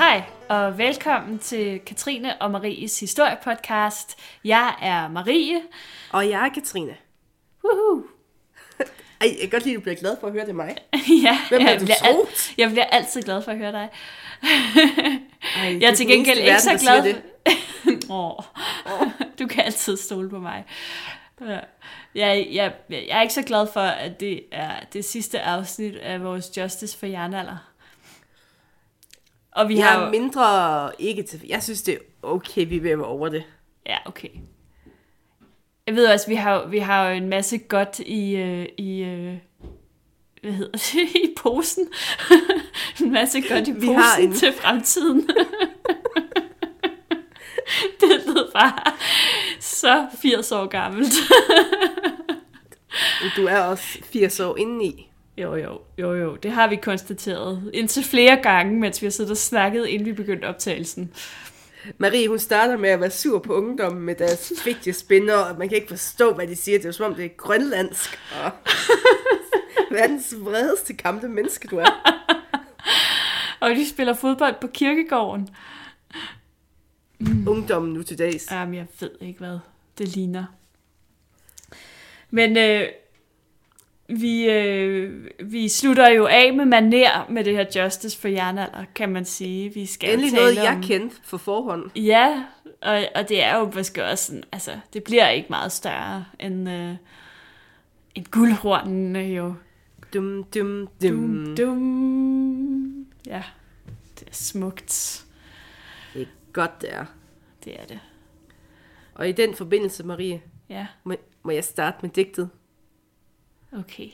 Hej og velkommen til Katrine og Maries historiepodcast. Jeg er Marie. Og jeg er Katrine. Woohoo. Ej, jeg kan godt lide, at du bliver glad for at høre det mig. ja, Hvem jeg du bliver, troet? jeg bliver altid glad for at høre dig. Ej, Jeg er til gengæld ikke så glad. Det. Åh, du kan altid stole på mig. Ja. Jeg, jeg, jeg er ikke så glad for, at det er det sidste afsnit af vores Justice for Jernalder. Og vi Jeg har jo... mindre ikke til... Jeg synes, det er okay, vi er over det. Ja, okay. Jeg ved også, vi har, vi har jo en masse godt i, øh, i øh, hvad hedder det, i posen. en masse godt i Vi posen har en- til fremtiden. det lød bare så 80 år gammelt. Du er også 80 år indeni. Jo, jo, jo, jo. Det har vi konstateret indtil flere gange, mens vi har siddet og snakket, inden vi begyndte optagelsen. Marie, hun starter med at være sur på ungdommen med deres fidget-spinner, og man kan ikke forstå, hvad de siger. Det er jo som om, det er grønlandsk. Og verdens vredeste gamle menneske, du er. Og de spiller fodbold på kirkegården. Ungdommen nu til dags. Jamen, jeg ved ikke, hvad det ligner. Men øh, vi, øh, vi slutter jo af med maner med det her Justice for Jernalder, kan man sige. Vi skal Endelig tale noget, jeg om... kendte for forhånd. Ja, og, og det er jo måske også sådan, altså, det bliver ikke meget større end, øh, end guldhornene jo. Dum, dum, dum. Dum, dum. Ja, det er smukt. Det er godt, det er. Det er det. Og i den forbindelse, Marie, Ja, må, må jeg starte med digtet. Okay.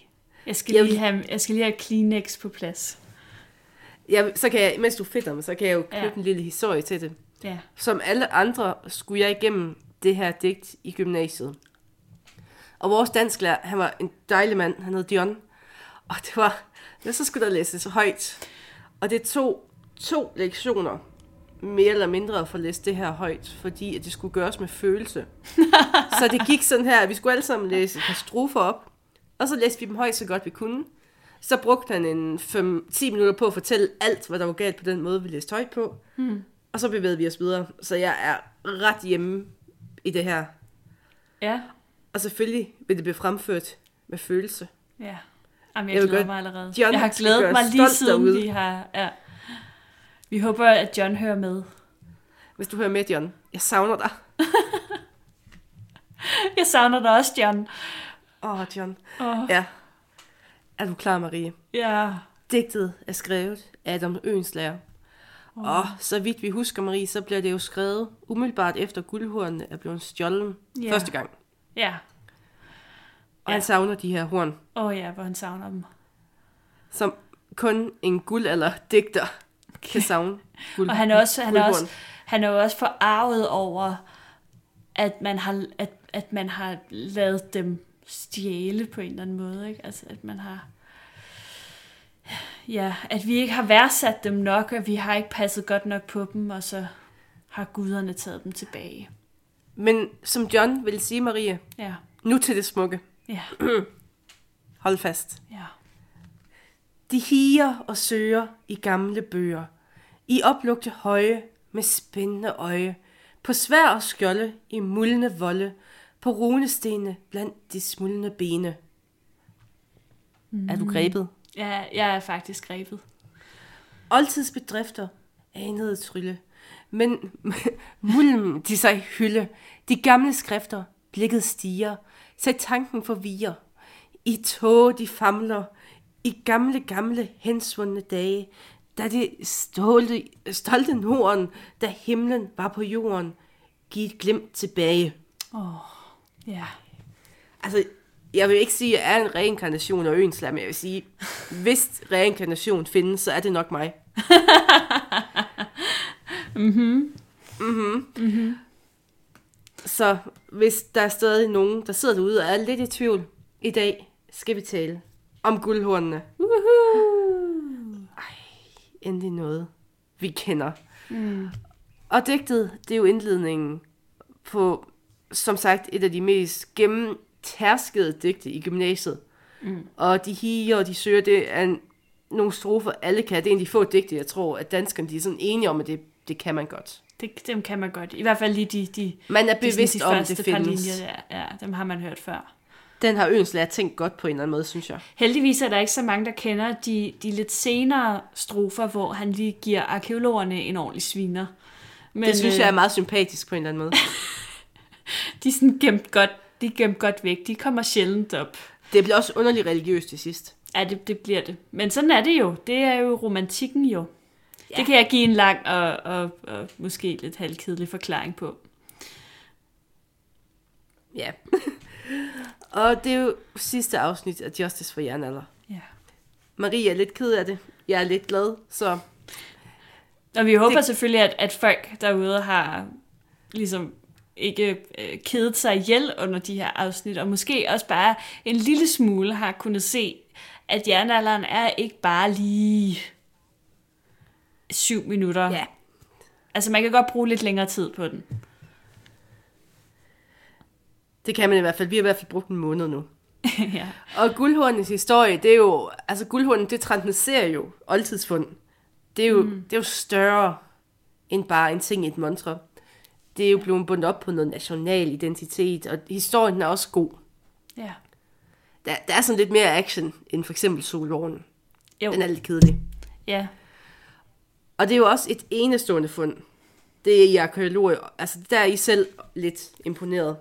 Jeg skal, Jeg lige have, jeg skal lige have Kleenex på plads. Jeg, så kan jeg, mens du fedter mig, så kan jeg jo knytte Ja. en lille historie til det. Ja. Som alle andre skulle jeg igennem det her digt i gymnasiet. Og vores dansklærer, han var en dejlig mand, han hed Dion. Og det var, ja, så skulle der læses højt. Og det tog to lektioner, mere eller mindre at få læst det her højt, fordi at det skulle gøres med følelse. så det gik sådan her, at vi skulle alle sammen læse et par strofer op, og så læste vi dem højt så godt vi kunne. Så brugte han en 5-10 minutter på at fortælle alt, hvad der var galt på den måde, vi læste højt på. Hmm. Og så bevægede vi os videre. Så jeg er ret hjemme i det her. Ja, Og selvfølgelig vil det blive fremført med følelse. ja. Jamen, jeg, Jeg glæder mig allerede. John jeg har glædet mig lige siden derude. vi har... Ja. Vi håber, at John hører med. Hvis du hører med, John. Jeg savner dig. Jeg savner dig også, John. Åh, oh, John. Åh, Ja. Er du klar, Marie? ja. Digtet er skrevet af Adam Øenslager. Oh. Og så vidt vi husker, Marie, så bliver det jo skrevet umiddelbart efter guldhornene er blevet stjålet Ja. første gang. Ja. Og han savner de her horn, Åh oh, ja, hvor han savner dem. som kun en guldalder digter kan savne. Guld, Og han er også, han er også, han er jo også forarvet over, at man har, at, at man har lavet dem stjæle på en eller anden måde. Ikke? Altså, at man har... Ja, at vi ikke har værdsat dem nok, og vi har ikke passet godt nok på dem, og så har guderne taget dem tilbage. Men som John vil sige, Marie, Ja, nu til det smukke. ja, Hold fast. ja. De higer og søger i gamle bøger, i oplugte høje med spændende øje, på svær og skjolde i muldne volde, på runestene blandt de smuldne bene. Mm. Er du grebet? ja jeg er faktisk grebet. Oldtidsbedrifter anede trylle, men mulm de sig hylde, de gamle skrifter blikket stiger, så tanken forvirrer. I tåge de famler, i gamle, gamle hensvundne dage, da det stolte, stolte Norden, da himlen var på jorden, giv et glimt tilbage. Ja, Altså, jeg vil ikke sige, at jeg er en reinkarnation af Øenslam, men jeg vil sige, hvis reinkarnation findes, så er det nok mig. Mhm. Mhm. Så hvis der er stadig nogen, der sidder derude og er lidt i tvivl, i dag skal vi tale om guldhornene. Ej, endelig noget, vi kender. Mm. Og digtet, det er jo indledningen på, som sagt, et af de mest gennemtærskede digte i gymnasiet. Mm. Og de higer og de søger, det er en nogle strofer, alle kan. Det er en af de få digte, jeg tror, at danskerne de er sådan enige om, at det, det kan man godt. Det, dem kan man godt. I hvert fald lige de, de, Man er de, sådan bevidst de om, første det findes. linjer der. Ja, dem har man hørt før. Den har Øens lærer tænkt godt på en eller anden måde, synes jeg. Heldigvis er der ikke så mange, der kender de, de lidt senere strofer, hvor han lige giver arkeologerne en ordentlig sviner. Men, Det synes øh, jeg er meget sympatisk på en eller anden måde. De er sådan gemt godt, de er gemt godt væk. De kommer sjældent op. Det bliver også underligt religiøst til sidst. Ja, det, det bliver det. Men sådan er det jo. Det er jo romantikken jo. Ja. Det kan jeg give en lang og, og, og måske lidt halvkedelig forklaring på. Ja. og det er jo sidste afsnit af Justice for Jernalder. Ja. Marie er lidt ked af det. Jeg er lidt glad, så Og vi håber. Det- selvfølgelig, at, at folk derude har ligesom ikke øh, kedet sig ihjel under de her afsnit, og måske også bare en lille smule har kunnet se, at jernalderen er ikke bare lige syv minutter. ja. Altså man kan godt bruge lidt længere tid på den. Det kan man i hvert fald. Vi har i hvert fald brugt en måned nu. ja. Og guldhornets historie, det er jo... Altså guldhornet, det transcenderer jo oldtidsfund. Det er jo, mm. det er jo større end bare en ting i et montre. Det er jo blevet bundet op på noget national identitet, og historien er også god. ja. Der, der er sådan lidt mere action end for eksempel Solvognen. Jo. Den er lidt kedelig. Ja. Og det er jo også et enestående fund. Det er i arkeologi. Altså, der er I selv lidt imponeret.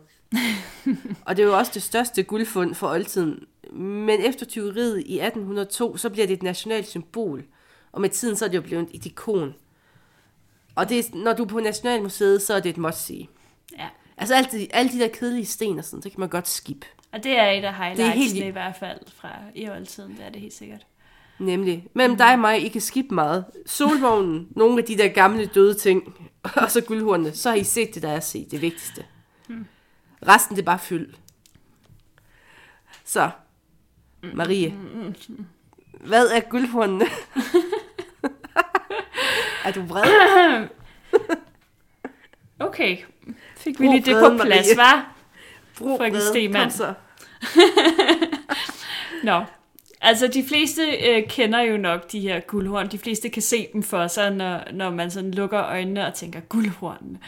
og det er jo også det største guldfund for oldtiden. Men efter tyveriet i 1802, så bliver det et nationalt symbol. Og med tiden, så er det jo blevet et ikon. Og det, er- når du er på Nationalmuseet, så er det et must-see. ja. Altså alt de, alle de der kedelige sten og sådan, det kan man godt skip. Og det er et af highlightsene helt- i hvert fald fra i oldtiden, det er det helt sikkert. Nemlig. Mellem dig og mig, I kan skippe meget. Solvognen, nogle af de der gamle døde ting, og så guldhornene, så har I set det, der er at se, det vigtigste. Resten, det er bare fyld. Så, Marie. Hvad er guldhornene? er du vred? Okay, fik vi Brug lige det på plads, Marie. var? Brug Frøken. Stemann. Så. Nå, altså de fleste øh, kender jo nok de her guldhorn. De fleste kan se dem for sig, når, når man sådan lukker øjnene og tænker guldhornene.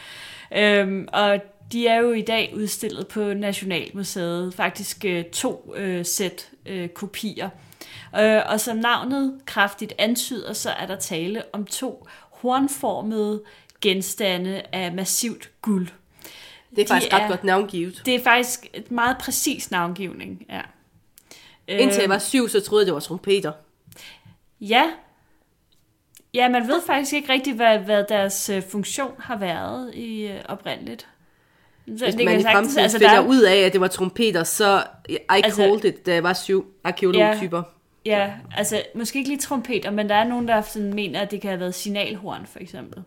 Øhm, og de er jo i dag udstillet på Nationalmuseet. Faktisk øh, to øh, sæt øh, kopier. Øh, og som navnet kraftigt antyder, så er der tale om to hornformede genstande af massivt guld. Det er De faktisk ret er- godt navngivet. Det er faktisk et meget præcis navngivning, ja. Indtil jeg Øhm, var syv, så troede jeg, det var trompeter. Ja. Ja, man ved faktisk ikke rigtigt, hvad, hvad deres øh, funktion har været i øh, oprindeligt. Så Hvis det man i fremtiden altså, finder der er- ud af, at det var trompeter, så I Altså- called it, da jeg var syv arkeologtyper. Ja, altså måske ikke lige trompeter, men der er nogen, der sådan mener, at det kan have været signalhorn, for eksempel.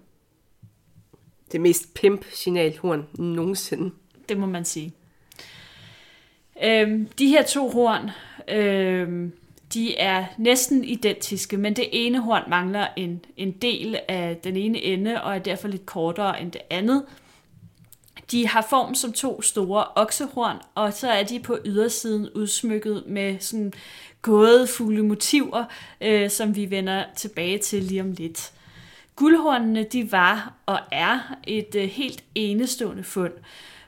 Det mest pimp signalhorn nogensinde. Det må man sige. Øhm, de her to horn, øhm, de er næsten identiske, men det ene horn mangler en, en del af den ene ende, og er derfor lidt kortere end det andet. De har form som to store oksehorn, og så er de på ydersiden udsmykket med sådan gådefulde motiver, øh, som vi vender tilbage til lige om lidt. Guldhornene de var og er et øh, helt enestående fund.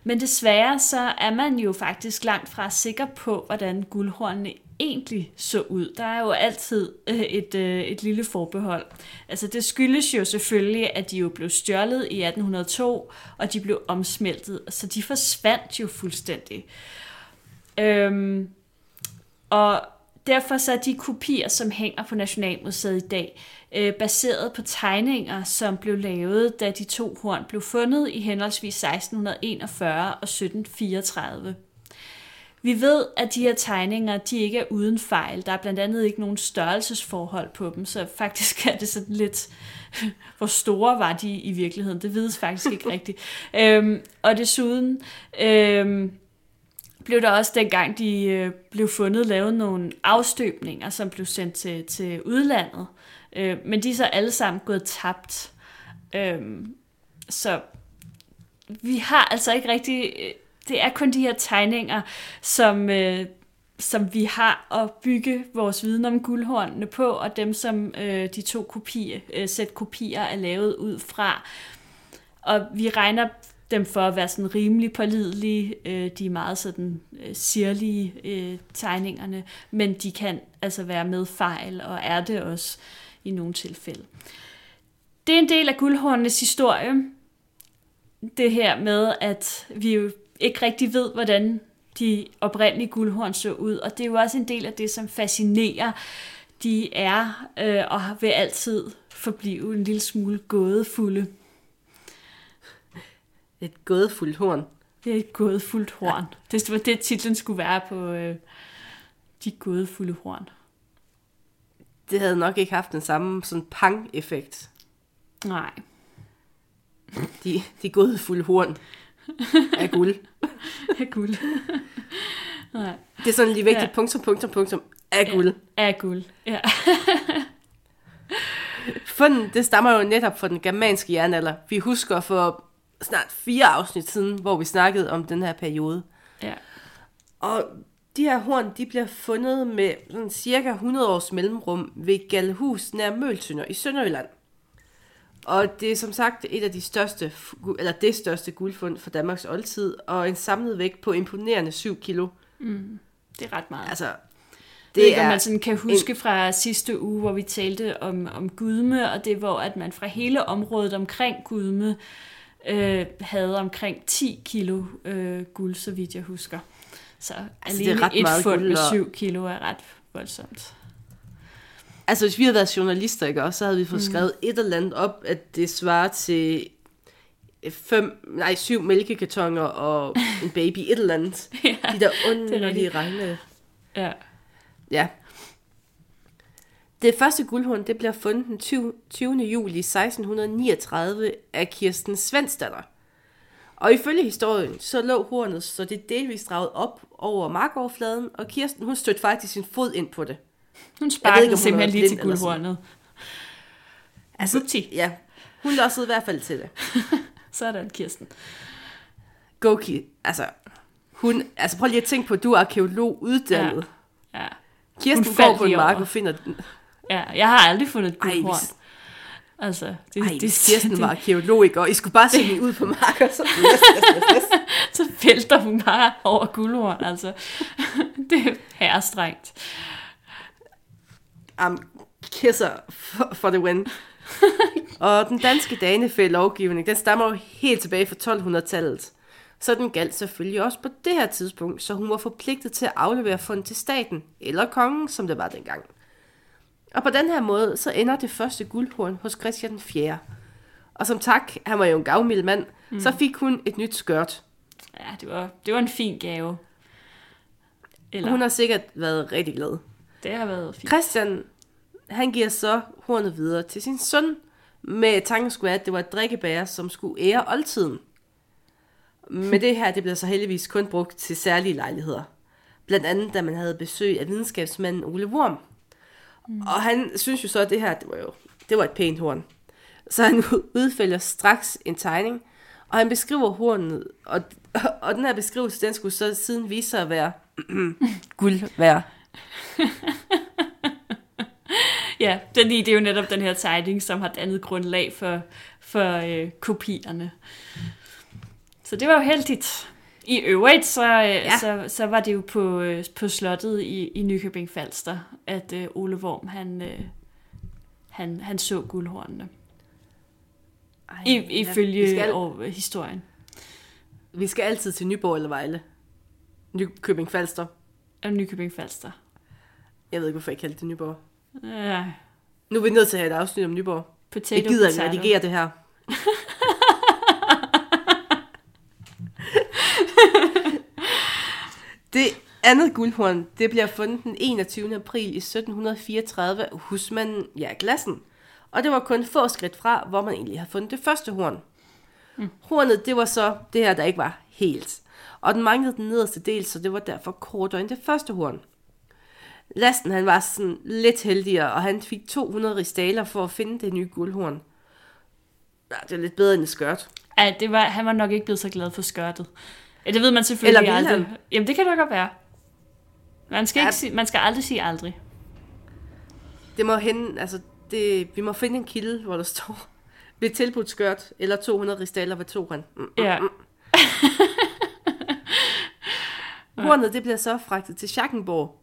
Men desværre så er man jo faktisk langt fra sikker på, hvordan guldhornene egentlig så ud. Der er jo altid øh, et, øh, et lille forbehold. Altså det skyldes jo selvfølgelig, at de jo blev stjålet i 1802, og de blev omsmeltet, så de forsvandt jo fuldstændig. Øhm, og derfor så er de kopier, som hænger på Nationalmuseet i dag, øh, baseret på tegninger, som blev lavet, da de to horn blev fundet i henholdsvis 1641 og 1734. Vi ved, at de her tegninger, de ikke er uden fejl. Der er blandt andet ikke nogen størrelsesforhold på dem, så faktisk er det sådan lidt, hvor store var de i virkeligheden. Det vides faktisk ikke rigtigt. Øhm, og desuden øhm, blev der også dengang, de øh, blev fundet, lavet nogle afstøbninger, som blev sendt til, til udlandet. Øh, men de er så alle sammen gået tabt. Øhm, så vi har altså ikke rigtig... Det er kun de her tegninger, som, øh, som vi har at bygge vores viden om guldhornene på, og dem, som øh, de to kopier, øh, sæt kopier er lavet ud fra. Og vi regner dem for at være sådan rimelig pålidelige. Øh, de er meget sådan øh, sirlige øh, tegningerne, men de kan altså være med fejl, og er det også i nogle tilfælde. Det er en del af guldhornenes historie, det her med, at vi jo ikke rigtig ved, hvordan de oprindelige guldhorn så ud, og det er jo også en del af det, som fascinerer. De er øh, og vil altid forblive en lille smule gådefulde. Et gådefuldt horn. Det er et gådefuldt horn. Ja. Det var det, titlen skulle være på øh, de gådefulde horn. Det havde nok ikke haft den samme sådan pang-effekt. Nej. De, de gådefulde horn af guld. af guld. Nej. Det er sådan lige vigtigt. Ja. Punktum, punktum, punktum. Af guld. Ja, af guld, ja. Funden, det stammer jo netop fra den germanske jernalder. Vi husker for snart fire afsnit siden, hvor vi snakkede om den her periode. Ja. Og de her horn, de bliver fundet med sådan cirka 100 års mellemrum ved Galhus nær Møltønder i Sønderjylland. Og det er som sagt et af de største, eller det største guldfund for Danmarks oldtid, og en samlet vægt på imponerende 7 kilo. Mm, det er ret meget. Altså, det, det er, man sådan kan huske en... fra sidste uge, hvor vi talte om, om Gudme, og det hvor at man fra hele området omkring Gudme øh, havde omkring 10 kilo øh, guld, så vidt jeg husker. Så altså, alene det er ret et fund med 7 kilo er ret voldsomt. Altså, hvis vi havde været journalister, ikke, også, så havde vi fået mm. skrevet et eller andet op, at det svarer til fem, nej, syv mælkekartoner og en baby, et eller andet. ja, De der underlige regne. Ja. Ja. Det første guldhorn, det bliver fundet den 20. 20. juli 1639 af Kirsten Svensdatter. Og ifølge historien, så lå hornet, så det delvist draget op over markoverfladen, og Kirsten, hun stødte faktisk sin fod ind på det. Hun sparkede ikke, simpelthen lige til guldhornet. Altså, Upti. ja, hun lossede i hvert fald til det. Sådan, Kirsten. Goki, altså, hun, altså prøv lige at tænke på, at du er arkeolog uddannet. Ja. ja. Kirsten hun går på en mark og finder den. Ja, jeg har aldrig fundet et guldhorn. Ej, hvis... Altså, det, Ej, det, Kirsten det, var arkeolog? Og I skulle bare se hende ud på marker, så... så vælter hun bare over guldhorn, altså. det er herrestrengt um, kisser for, for the win. og den danske danefæ-lovgivning, den stammer jo helt tilbage fra 1200-tallet. Så den galt selvfølgelig også på det her tidspunkt, så hun var forpligtet til at aflevere fund til staten, eller kongen, som det var dengang. Og på den her måde, så ender det første guldhorn hos Christian 4. Og som tak, han var jo en gavmild mand, mm. så fik hun et nyt skørt. Ja, det var, det var en fin gave. Eller... Hun har sikkert været rigtig glad. Det har været fint. Christian, han giver så hornet videre til sin søn, med tanken skulle at det var et drikkebærer, som skulle ære oldtiden. Men det her, det blev så heldigvis kun brugt til særlige lejligheder. Blandt andet, da man havde besøg af videnskabsmanden Ole Worm. Mm. Og han synes jo så, at det her, det var jo det var et pænt horn. Så han udfælder straks en tegning, og han beskriver hornet, og, og den her beskrivelse, den skulle så siden vise sig at være guld værd. ja, den, det er jo netop den her tegning, som har dannet grundlag for, for øh, kopierne. Så det var jo heldigt. I øvrigt, så, øh, ja. så, så var det jo på, øh, på slottet i, i Nykøbing Falster, at øh, Ole Worm, han, øh, han, han så guldhornene. Ej, I, ifølge ja, skal, og, historien. Vi skal altid til Nyborg eller Vejle. Nykøbing Falster. Og Nykøbing Falster. Jeg ved ikke, hvorfor jeg kaldte det Nyborg. Ja. Nu er vi nødt til at have et afsnit om Nyborg. Potato, jeg gider ikke redigere det her. det andet guldhorn, det bliver fundet den 21. april i 1734 af husmanden Ja Glassen. Og det var kun få skridt fra, hvor man egentlig har fundet det første horn. Mm. Hornet, det var så det her, der ikke var helt. Og den manglede den nederste del, så det var derfor kortere end det første horn. Lasten han var sådan lidt heldigere, og han fik 200 ristaler for at finde det nye guldhorn. Ja, det er lidt bedre end et skørt. Ja, det var, han var nok ikke blevet så glad for skørtet. Ja, det ved man selvfølgelig Eller aldrig. Jamen, det kan da godt være. Man skal, Ja. ikke sige, man skal aldrig sige aldrig. Det må hende, altså, det, vi må finde en kilde, hvor der står, blev tilbudt skørt, eller 200 ristaler ved to han. Mm. Ja. Hornet, det bliver så fragtet til Schackenborg,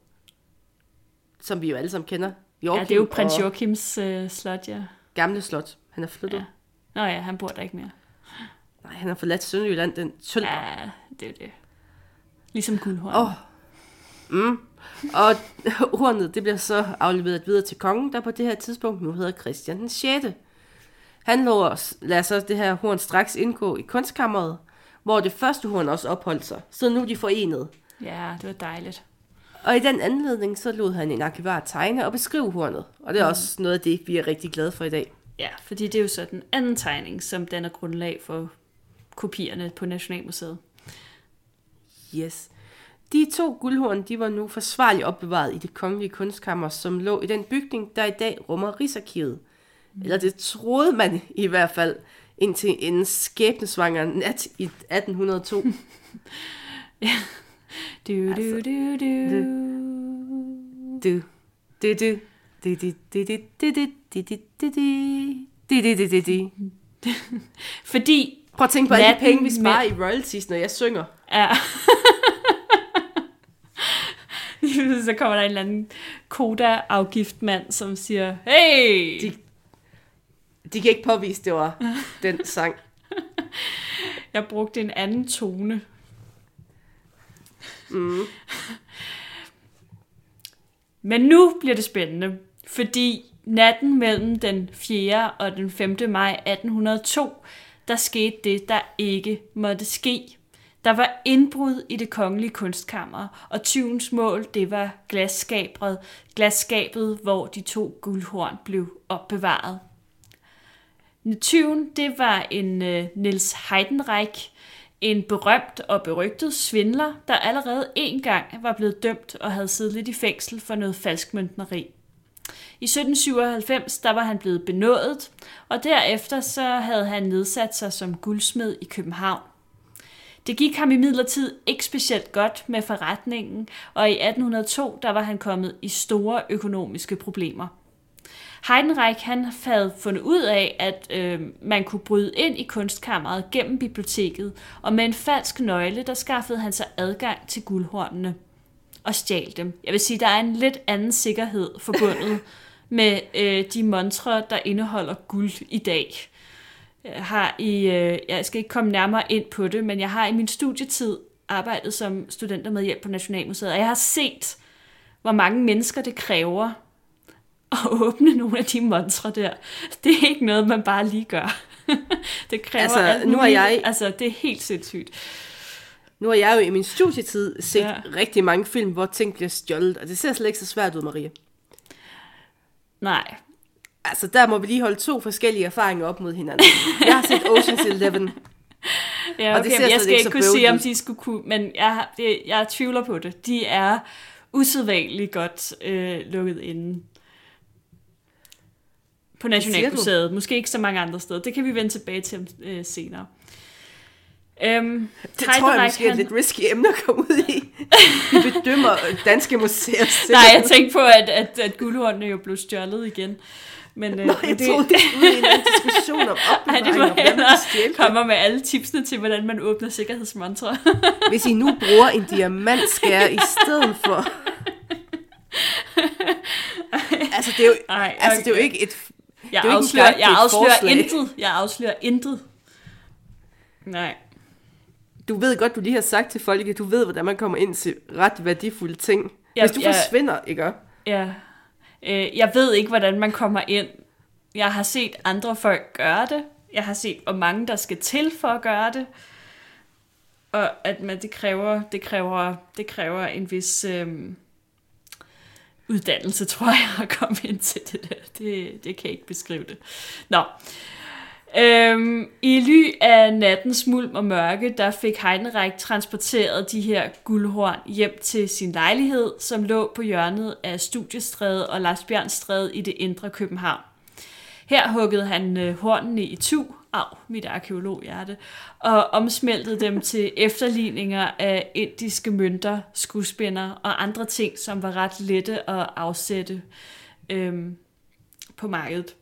som vi jo alle sammen kender. ja, det er jo prins Joachims øh, slot, ja. Gamle slot. Han er flyttet. Ja. Nå ja, han bor der ikke mere. Nej, han har forladt Sønderjylland den 12. Ja, det er det. Ligesom guldhorn. Åh. Mm. Og hornet, det bliver så afleveret videre til kongen, der på det her tidspunkt nu hedder Christian den 6. Han lover, lader så det her horn straks indgå i kunstkammeret, hvor det første horn også opholdt sig. Så nu er de forenet. Ja, det var dejligt. Og i den anledning, så lod han en arkivar tegne og beskrive hornet. Og det er også noget af det, vi er rigtig glade for i dag. Ja, fordi det er jo så den anden tegning, som danner grundlag for kopierne på Nationalmuseet. Yes. De to guldhorn, de var nu forsvarligt opbevaret i det kongelige kunstkammer, som lå i den bygning, der i dag rummer Rigsarkivet. Eller det troede man i hvert fald, indtil en skæbnesvanger nat i 1802. Du, du, Altså, du, du. Du, du, du, du, du, du, du, du, du, du, du, du, du, du, du, du, du. Fordi, Prøv at tænke på alle de penge, vi sparer med- i royalties, når jeg synger. ja. så kommer der en eller anden Koda-afgiftmand, som siger, hey! De- De kan ikke påvise, det var den sang. Jeg brugte en anden tone. Mm. Men nu bliver det spændende, fordi natten mellem den 4. og den 5. maj 1802, der skete det, der ikke måtte ske. Der var indbrud i det kongelige kunstkammer, og tyvens mål, det var glasskabet, glasskabet, hvor de to guldhorn blev opbevaret. Tyven, det var en uh, Niels Heidenreich, en berømt og berygtet svindler, der allerede en gang var blevet dømt og havde siddet lidt i fængsel for noget falskmøntneri. I 1797 der var han blevet benådet, og derefter så havde han nedsat sig som guldsmed i København. Det gik ham i ikke specielt godt med forretningen, og i 1802 der var han kommet i store økonomiske problemer. Heidenreich han havde fundet ud af, at øh, man kunne bryde ind i kunstkammeret gennem biblioteket, og med en falsk nøgle, der skaffede han sig adgang til guldhornene og stjal dem. Jeg vil sige, der er en lidt anden sikkerhed forbundet med øh, de montre, der indeholder guld i dag. Jeg har i, øh, jeg skal ikke komme nærmere ind på det, men jeg har i min studietid arbejdet som studentermedhjælp på Nationalmuseet, og jeg har set, hvor mange mennesker det kræver at åbne nogle af de monstre der. Det er ikke noget, man bare lige gør. det kræver Altså, alt nu muligt. jeg- Altså, det er helt sindssygt. Nu har jeg jo i min studietid set Ja. rigtig mange film, hvor ting bliver stjålet, og det ser slet ikke så svært ud, Maria. Nej, Altså, der må vi lige holde to forskellige erfaringer op mod hinanden. Jeg har set Ocean's Eleven. Ja, Og okay, det ser jeg skal ikke kunne sige, om de skulle kunne, men jeg, det, jeg tvivler på det. De er usædvanligt godt øh, lukket inde på Nationalmuseet. Måske ikke så mange andre steder. Det kan vi vende tilbage til øh, senere. Øhm, Det tror jeg måske er et lidt risky emne at komme ud i. Vi bedømmer danske museer. Nej, jeg tænkte på, at, at, at guldhornene jo blev stjålet igen. Men, øh, Nå, men jeg det, troede, det skulle i en diskussion om opbevaring, det og var det. kommer med alle tipsene til, hvordan man åbner sikkerhedsmontre. Hvis I nu bruger en diamantskærer i stedet for... altså, det er jo, Ej, altså, det er jo okay. ikke et... Jeg Det er afslører, er jeg afslører forslag. intet. Jeg afslører intet. Nej. Du ved godt, du lige har sagt til folk, at du ved, hvordan man kommer ind til ret værdifulde ting. Ja, Hvis du ja. forsvinder, ikke? Ja. Øh, jeg ved ikke, hvordan man kommer ind. Jeg har set andre folk gøre det. Jeg har set, hvor mange der skal til for at gøre det. Og at man, det, kræver, det, kræver, det kræver en vis øhm, uddannelse, tror jeg, at komme ind til det der. Det, det kan jeg ikke beskrive det. Nå. Øhm, I ly af nattens mulm og mørke, der fik Heidenreich transporteret de her guldhorn hjem til sin lejlighed, som lå på hjørnet af Studiestræde og Lars Bjørnstræde i det indre København. Her huggede han øh, hornene i tu, af mit arkeologhjerte, og omsmeltede dem til efterligninger af indiske mønter, skudspænder og andre ting, som var ret lette at afsætte øhm, på markedet.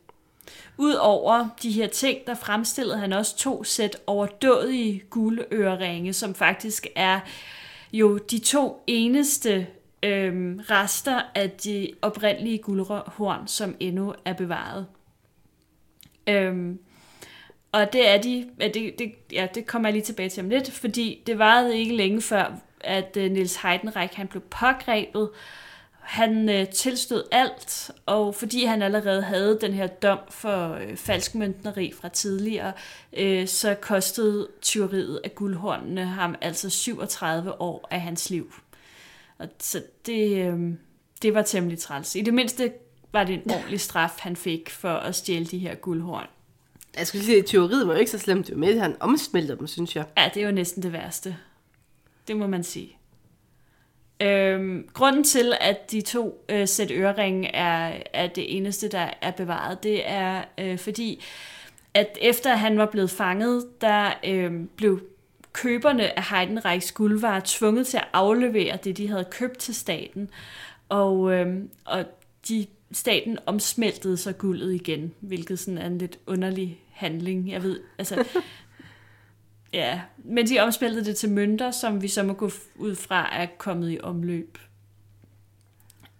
Udover de her ting, der fremstillede han også to sæt overdådige guldøreringe, som faktisk er jo de to eneste øhm, rester af de oprindelige guldhorn, som endnu er bevaret. Øhm, og det er de, ja, det, det, ja, det kommer jeg lige tilbage til om lidt, fordi det varede ikke længe før, at uh, Niels Heidenreich han blev pågrebet. Han uh, tilstod alt, og fordi han allerede havde den her dom for øh, uh, falskmøntneri fra tidligere, uh, så kostede tyveriet af guldhornene ham altså 37 år af hans liv. Og så det, uh, det var temmelig træls. I det mindste var det en ordentlig straf, han fik for at stjæle de her guldhorn. Jeg skulle sige, at teoriet var jo ikke så slemt. Det var med, at han omsmelter dem, synes jeg. Ja, det er jo næsten det værste. Det må man sige. Øhm, grunden til, at de to øh, sæt øreringe er, er det eneste, der er bevaret, det er øh, fordi, at efter han var blevet fanget, der øh, blev køberne af Heidenreichs guld var tvunget til at aflevere det, de havde købt til staten. Og, øh, og de staten omsmeltede så guldet igen, hvilket sådan er en lidt underlig handling. Jeg ved, altså... ja, men de omsmeltede det til mønter, som vi så må gå ud fra er kommet i omløb.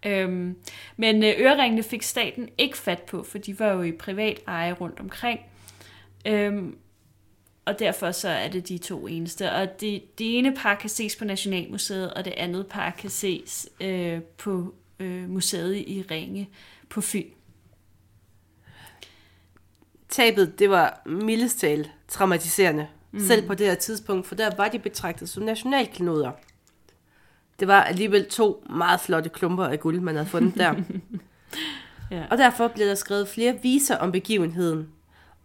Øhm, men øh, øreringene fik staten ikke fat på, for de var jo i privat eje rundt omkring. Øhm, og derfor så er det de to eneste. Og det, det ene par kan ses på Nationalmuseet, og det andet par kan ses øh, på øh, museet i Ringe på Fyn. Tabet, det var mildest talt traumatiserende. Mm. Selv på det her tidspunkt, for der var de betragtet som nationalklenoder. Det var alligevel to meget flotte klumper af guld, man havde fundet der. ja. Og derfor blev der skrevet flere viser om begivenheden.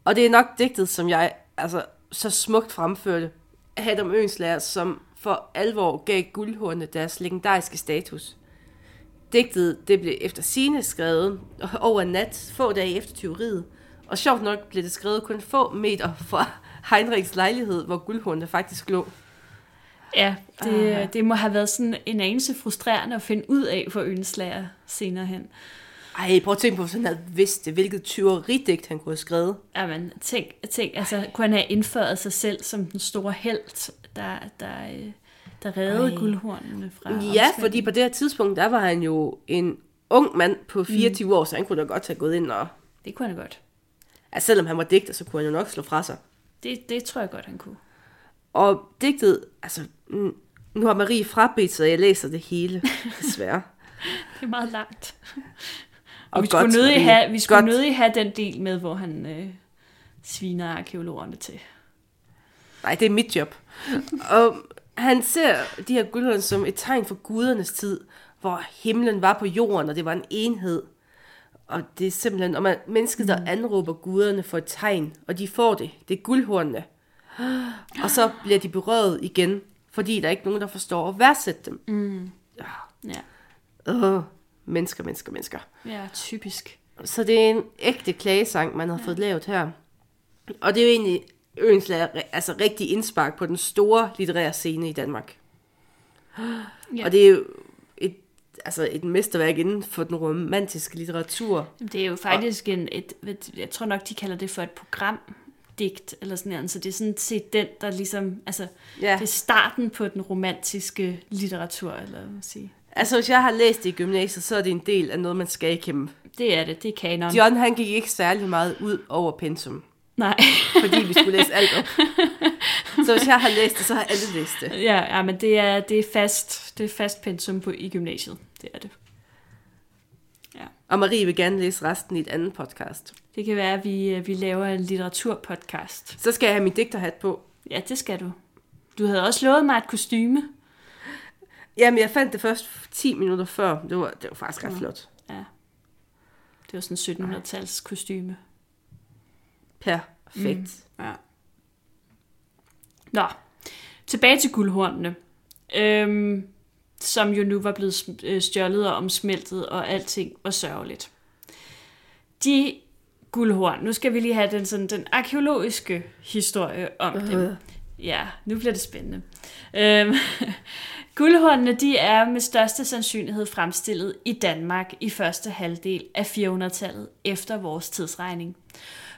Og det er nok digtet, som jeg altså, så smukt fremførte af Adam Øenslager, som for alvor gav guldhornene deres legendariske status. Digtet det blev efter sine skrevet over nat, få dage efter tyveriet. Og sjovt nok blev det skrevet kun få meter fra Heinrichs lejlighed, hvor guldhornene faktisk lå. Ja, det, uh. det må have været sådan en anelse frustrerende at finde ud af for Ønslager senere hen. Ej, prøv at tænke på, hvis han havde vidst det, hvilket tyveridigt han kunne have skrevet. Jamen, tænk, tænk altså, kunne han have indført sig selv som den store held, der, der, øh, der reddede Ej. guldhornene fra Ja, fordi på det her tidspunkt, der var han jo en ung mand på 24 mm. år, så han kunne da godt have gået ind og... Det kunne han godt. Altså, selvom han var digter, så kunne han jo nok slå fra sig. Det, det tror jeg godt, han kunne. Og digtet, altså, nu har Marie frabedt, så jeg læser det hele, desværre. det er meget langt. Og, og vi skulle, nødig have, vi skulle nødig have den del med, hvor han øh, sviner arkeologerne til. Nej, det er mit job. og han ser de her guldhorn som et tegn for gudernes tid, hvor himlen var på jorden, og det var en enhed. Og det er simpelthen, og man, mennesket, der mm. anråber guderne for et tegn, og de får det. Det er guldhornene. Og så bliver de berøvet igen, fordi der er ikke nogen, der forstår at værdsætte dem. Mm. Ja. Uh, mennesker, mennesker, mennesker. Ja, typisk. Så det er en ægte klagesang, man har ja. fået lavet her. Og det er jo egentlig øens altså rigtig indspark på den store litterære scene i Danmark. Ja. Og det er jo et, altså et mesterværk inden for den romantiske litteratur. Det er jo faktisk en, et, jeg tror nok, de kalder det for et program, digt, eller sådan noget. Så det er sådan set den, der ligesom, altså, ja. det er starten på den romantiske litteratur, eller hvad man sige. Altså, hvis jeg har læst det i gymnasiet, så er det en del af noget, man skal kæmpe. Det er det, det er kanon. John, han gik ikke særlig meget ud over pensum. Nej. fordi vi skulle læse alt op. Så hvis jeg har læst det, så har alle læst det. Ja, ja men det er, det er fast, det er fast pensum på, i gymnasiet. Det er det. Ja. Og Marie vil gerne læse resten i et andet podcast. Det kan være, at vi, øh, vi laver en litteraturpodcast. Så skal jeg have min digterhat på. Ja, det skal du. Du havde også lovet mig et kostyme. Jamen, jeg fandt det først 10 minutter før. Det var, det var faktisk ret flot. Ja. Det var sådan 1700-tals kostyme. Perfekt. Mm. Ja. Nå, tilbage til guldhornene. Øhm, som jo nu var blevet øh, stjålet og omsmeltet, og alting var sørgeligt. De guldhorn. Nu skal vi lige have den, sådan, den arkeologiske historie om øh. dem. Ja, nu bliver det spændende. Øhm, guldhornene de er med største sandsynlighed fremstillet i Danmark i første halvdel af 400-tallet efter vores tidsregning.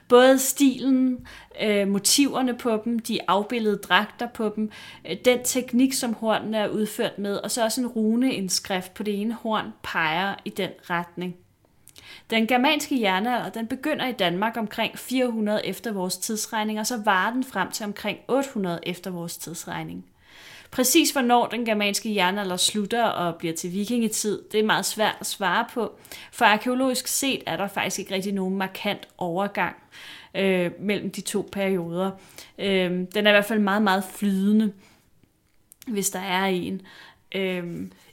Både stilen, øh, motiverne på dem, de afbildede dragter på dem, øh, den teknik, som hornene er udført med, og så også en runeindskrift på det ene horn peger i den retning. Den germanske jernalder den begynder i Danmark omkring 400 efter vores tidsregning, og så varer den frem til omkring 800 efter vores tidsregning. Præcis hvornår den germanske jernalder slutter og bliver til vikingetid, det er meget svært at svare på, for arkeologisk set er der faktisk ikke rigtig nogen markant overgang øh, mellem de to perioder. Øh, den er i hvert fald meget, meget flydende, hvis der er en. Øh,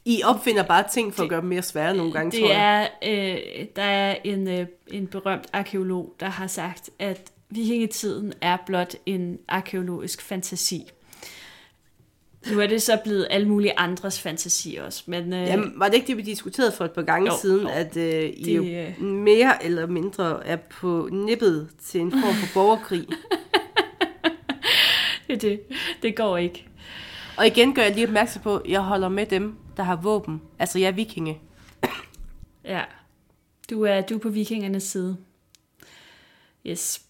I opfinder bare ting for det, at gøre dem mere svære nogle gange, det tror jeg. Er, øh, der er en, øh, en berømt arkeolog, der har sagt, at vikingetiden er blot en arkeologisk fantasi. Nu er det så blevet alle mulige andres fantasi også. Men, øh, Jamen, var det ikke det, vi diskuterede for et par gange jo, siden, jo. at øh, I det, jo øh... mere eller mindre er på nippet til en form for borgerkrig? det, det, det går ikke. Og igen gør jeg lige opmærksom på, at jeg holder med dem, der har våben. Altså, jeg er vikinge. ja, du er, du er på vikingernes side. Yes.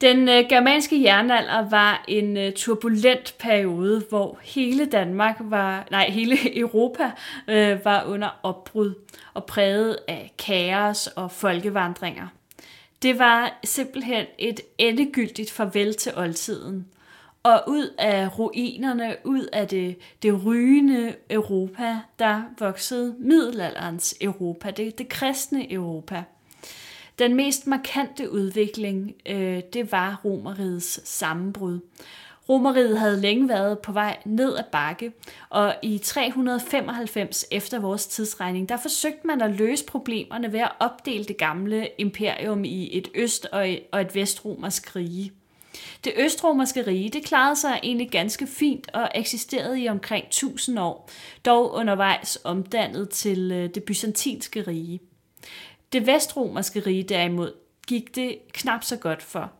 Den øh, germanske jernalder var en øh, turbulent periode, hvor hele Danmark var, nej, hele Europa øh, var under opbrud og præget af kaos og folkevandringer. Det var simpelthen et endegyldigt farvel til oldtiden. Og ud af ruinerne, ud af det, det rygende Europa, der voksede middelalderens Europa, det, det kristne Europa. Den mest markante udvikling, øh, det var Romerrigets sammenbrud. Romeriet havde længe været på vej ned ad bakke, og i 395 efter vores tidsregning, der forsøgte man at løse problemerne ved at opdele det gamle imperium i et øst- og et vestromersk rige. Det østromerske rige det klarede sig egentlig ganske fint og eksisterede i omkring 1000 år, dog undervejs omdannet til øh, det byzantinske rige. Det vestromerske rige derimod gik det knap så godt for.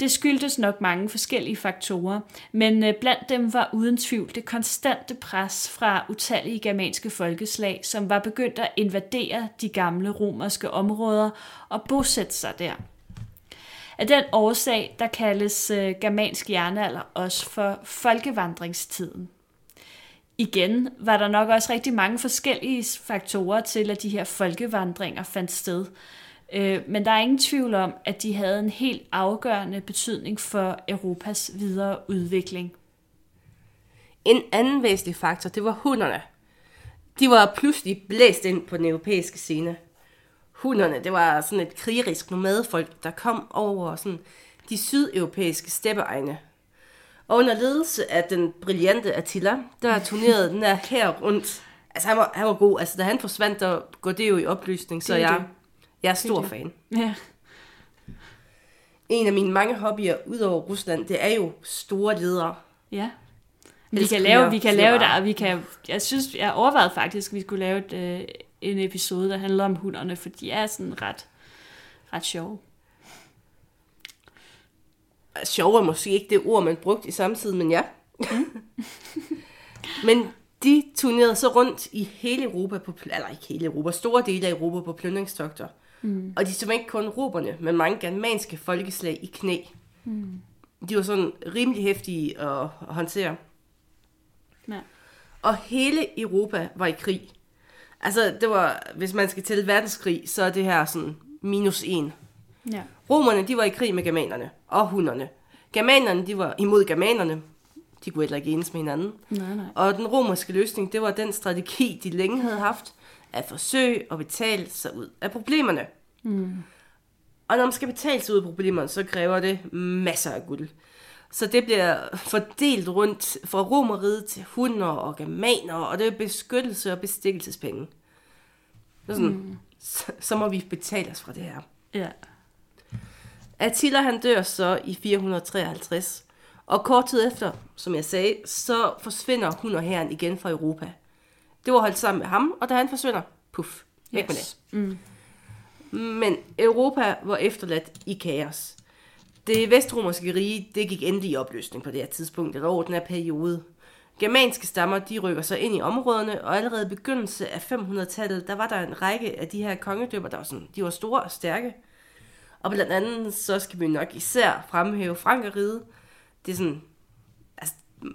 Det skyldtes nok mange forskellige faktorer, men øh, blandt dem var uden tvivl det konstante pres fra utallige germanske folkeslag, som var begyndt at invadere de gamle romerske områder og bosætte sig der. Af den årsag, der kaldes øh, germansk jernalder også for folkevandringstiden. Igen var der nok også rigtig mange forskellige faktorer til, at de her folkevandringer fandt sted. Øh, men der er ingen tvivl om, at de havde en helt afgørende betydning for Europas videre udvikling. En anden væsentlig faktor, det var hunderne. De var pludselig blæst ind på den europæiske scene. Hunderne, det var sådan et krigerisk nomadefolk, der kom over sådan de sydeuropæiske steppeegne og under ledelse af den brillante Attila, der turnerede den her her rundt. Altså, han var, han var god. Altså, da han forsvandt, der går det jo i oplysning, så det jeg, det. jeg er stor det. fan. Ja. En af mine mange hobbyer, udover Rusland, det er jo store ledere. Ja. Vi kan lave, vi kan lave der, vi kan, jeg synes, jeg overvejede faktisk, at vi skulle lave et, øh, en episode, der handler om hunderne, for de er sådan ret, ret sjove sjov er måske ikke det ord, man brugte i samtiden, men ja. Mm. men de turnerede så rundt i hele Europa, på, eller ikke hele Europa, store dele af Europa på plyndringstogter. Mm. Og de så ikke kun roberne, men mange germanske folkeslag i knæ. Mm. De var sådan rimelig hæftige at håndtere. Ja. Og hele Europa var i krig. Altså, det var, hvis man skal tælle verdenskrig, så er det her sådan minus en. Ja. Romerne, de var i krig med germanerne og hunderne. Germanerne, de var imod germanerne. De kunne heller ikke enes med hinanden. Nej, nej. Og den romerske løsning, det var den strategi, de længe havde haft, at forsøge at betale sig ud af problemerne. Mm. Og når man skal betale sig ud af problemerne, så kræver det masser af guld. Så det bliver fordelt rundt fra romeriet til hunder og germaner, og det er beskyttelse og bestikkelsespenge. Så, sådan, mm. så, så må vi betale os fra det her. Ja. Attila han dør så i 453, og kort tid efter, som jeg sagde, så forsvinder hun og herren igen fra Europa. Det var holdt sammen med ham, og da han forsvinder, puff, væk yes. med det. Mm. Men Europa var efterladt i kaos. Det vestromerske rige, det gik endelig i opløsning på det her tidspunkt, eller over den her periode. Germanske stammer, de rykker sig ind i områderne, og allerede i begyndelse af 500-tallet, der var der en række af de her kongedømmer, der var sådan, de var store og stærke. Og blandt andet, så skal vi nok især fremhæve Frankeriget. Det er sådan, altså,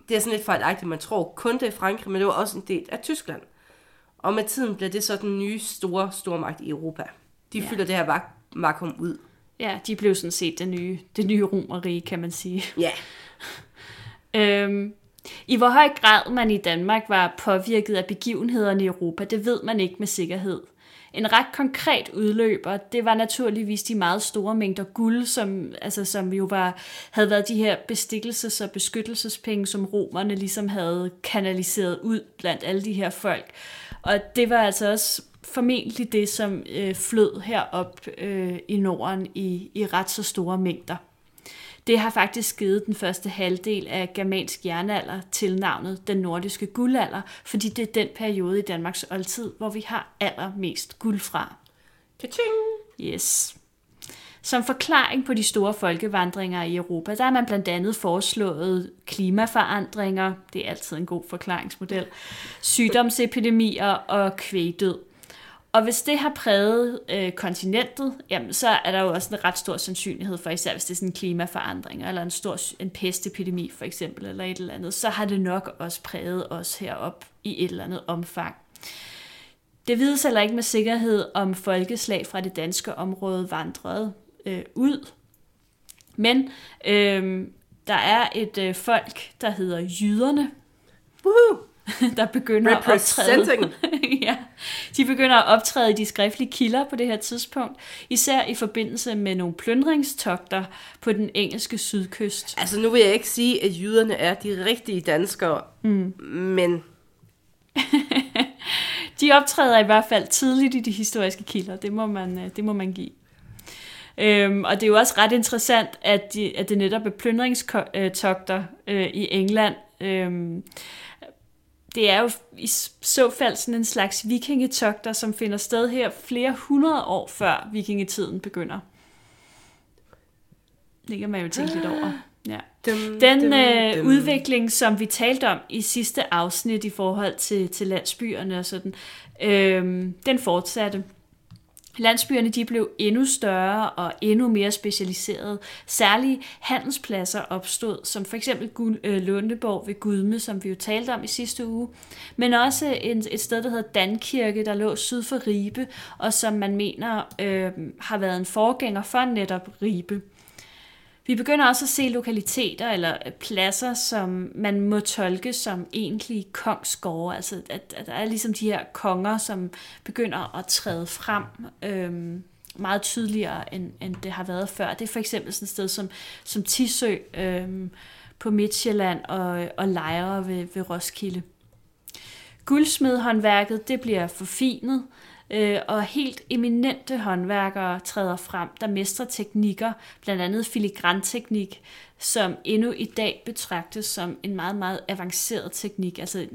det er sådan lidt fejlagtigt, man tror kun det er Frankrig, men det var også en del af Tyskland. Og med tiden bliver det så den nye store stormagt i Europa. De Ja. fylder det her vak- vakuum ud. Ja, de blev sådan set det nye, det nye romerige, kan man sige. Ja, Øhm, I hvor høj grad man i Danmark var påvirket af begivenhederne i Europa, det ved man ikke med sikkerhed. En ret konkret udløber, det var naturligvis de meget store mængder guld, som, altså, som jo var, havde været de her bestikkelses- og beskyttelsespenge, som romerne ligesom havde kanaliseret ud blandt alle de her folk. Og det var altså også formentlig det, som øh, flød herop øh, i Norden i, i ret så store mængder. Det har faktisk givet den første halvdel af germansk jernalder til navnet den nordiske guldalder, fordi det er den periode i Danmarks oldtid, hvor vi har allermest guld fra. Ka-ching! Yes. Som forklaring på de store folkevandringer i Europa, der har man blandt andet foreslået klimaforandringer, det er altid en god forklaringsmodel, sygdomsepidemier og kvægdød. Og hvis det har præget øh, kontinentet, jamen, så er der jo også en ret stor sandsynlighed for, især hvis det er sådan en klimaforandring, eller en stor en pestepidemi for eksempel, eller et eller andet, så har det nok også præget os herop i et eller andet omfang. Det vides heller ikke med sikkerhed, om folkeslag fra det danske område vandrede øh, ud. Men øh, der er et øh, folk, der hedder jyderne, Woohoo! der begynder at optræde. Ja, de begynder at optræde i de skriftlige kilder på det her tidspunkt, især i forbindelse med nogle plyndringstogter på den engelske sydkyst. Altså, nu vil jeg ikke sige, at jyderne er de rigtige danskere, mm. men De optræder i hvert fald tidligt i de historiske kilder, det må man, øh, det må man give. Øhm, og det er jo også ret interessant, at, de, at det netop er plyndringstogter øh, i England. Øhm, det er jo i så fald sådan en slags vikingetogter, som finder sted her flere hundrede år før vikingetiden begynder. Det kan man jo tænke lidt over. Ja. Dum, Den dum, øh, udvikling, som vi talte om i sidste afsnit i forhold til, til landsbyerne og sådan, øh, den fortsatte. Landsbyerne de blev endnu større og endnu mere specialiserede. Særlige handelspladser opstod, som for eksempel øh, Lundeborg ved Gudme, som vi jo talte om i sidste uge. Men også en, et sted, der hedder Dankirke, der lå syd for Ribe, og som man mener øh, har været en forgænger for netop Ribe. Vi begynder også at se lokaliteter eller øh, pladser, som man må tolke som egentlige kongsgårde. Altså, at, at der er ligesom de her konger, som begynder at træde frem øhm, meget tydeligere, end, end det har været før. Det er for eksempel sådan et sted som, som Tisø øhm, på Midtjylland og, og Lejre ved, ved Roskilde. Guldsmedhåndværket det bliver forfinet, øh, øh, og helt eminente håndværkere træder frem, der mestrer teknikker, blandt andet filigranteknik, som endnu i dag betragtes som en meget, meget avanceret teknik. Altså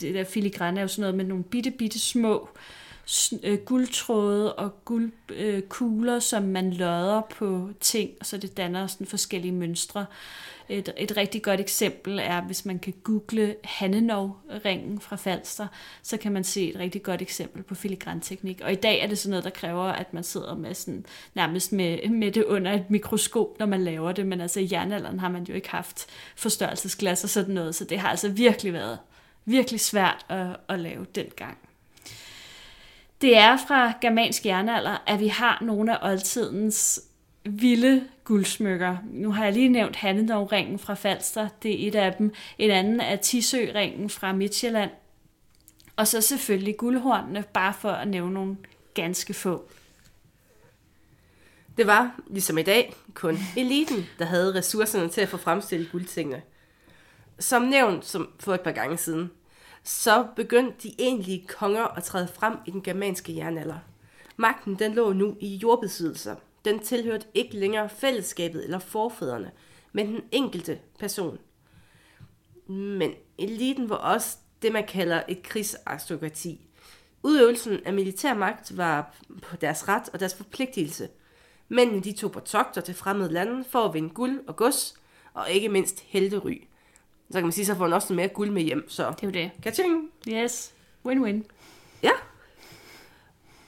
det der filigran er jo sådan noget med nogle bitte, bitte små øh, øh, guldtråde og guldkugler, øh, som man lodder på ting, og så det danner sådan forskellige mønstre. Et, et rigtig godt eksempel er, hvis man kan google Hannenov-ringen fra Falster, så kan man se et rigtig godt eksempel på filigranteknik. Og i dag er det sådan noget, der kræver, at man sidder med sådan, nærmest med, med det under et mikroskop, når man laver det. Men altså i jernalderen har man jo ikke haft forstørrelsesglas og sådan noget, så det har altså virkelig været virkelig svært at, at lave dengang. Det er fra germansk jernalder, at vi har nogle af oldtidens vilde guldsmykker. Nu har jeg lige nævnt Hannendov-ringen fra Falster, det er et af dem. En anden er Tisø-ringen fra Midtjylland. Og så selvfølgelig guldhornene, bare for at nævne nogle ganske få. Det var, ligesom i dag, kun eliten, der havde ressourcerne til at få fremstillet guldtingene. Som nævnt som for et par gange siden, så begyndte de egentlige konger at træde frem i den germanske jernalder. Magten den lå nu i jordbesiddelser. Den tilhørte ikke længere fællesskabet eller forfædrene, men den enkelte person. Men eliten var også det, man kalder et krigsaristokrati. Udøvelsen af militærmagt var på deres ret og deres forpligtelse. Mændene de tog på togter til fremmede lande for at vinde guld og gods, og ikke mindst heltery. Så kan man sige, så får man også noget mere guld med hjem, så Det er jo det. kaching. Yes. Win-win. Ja.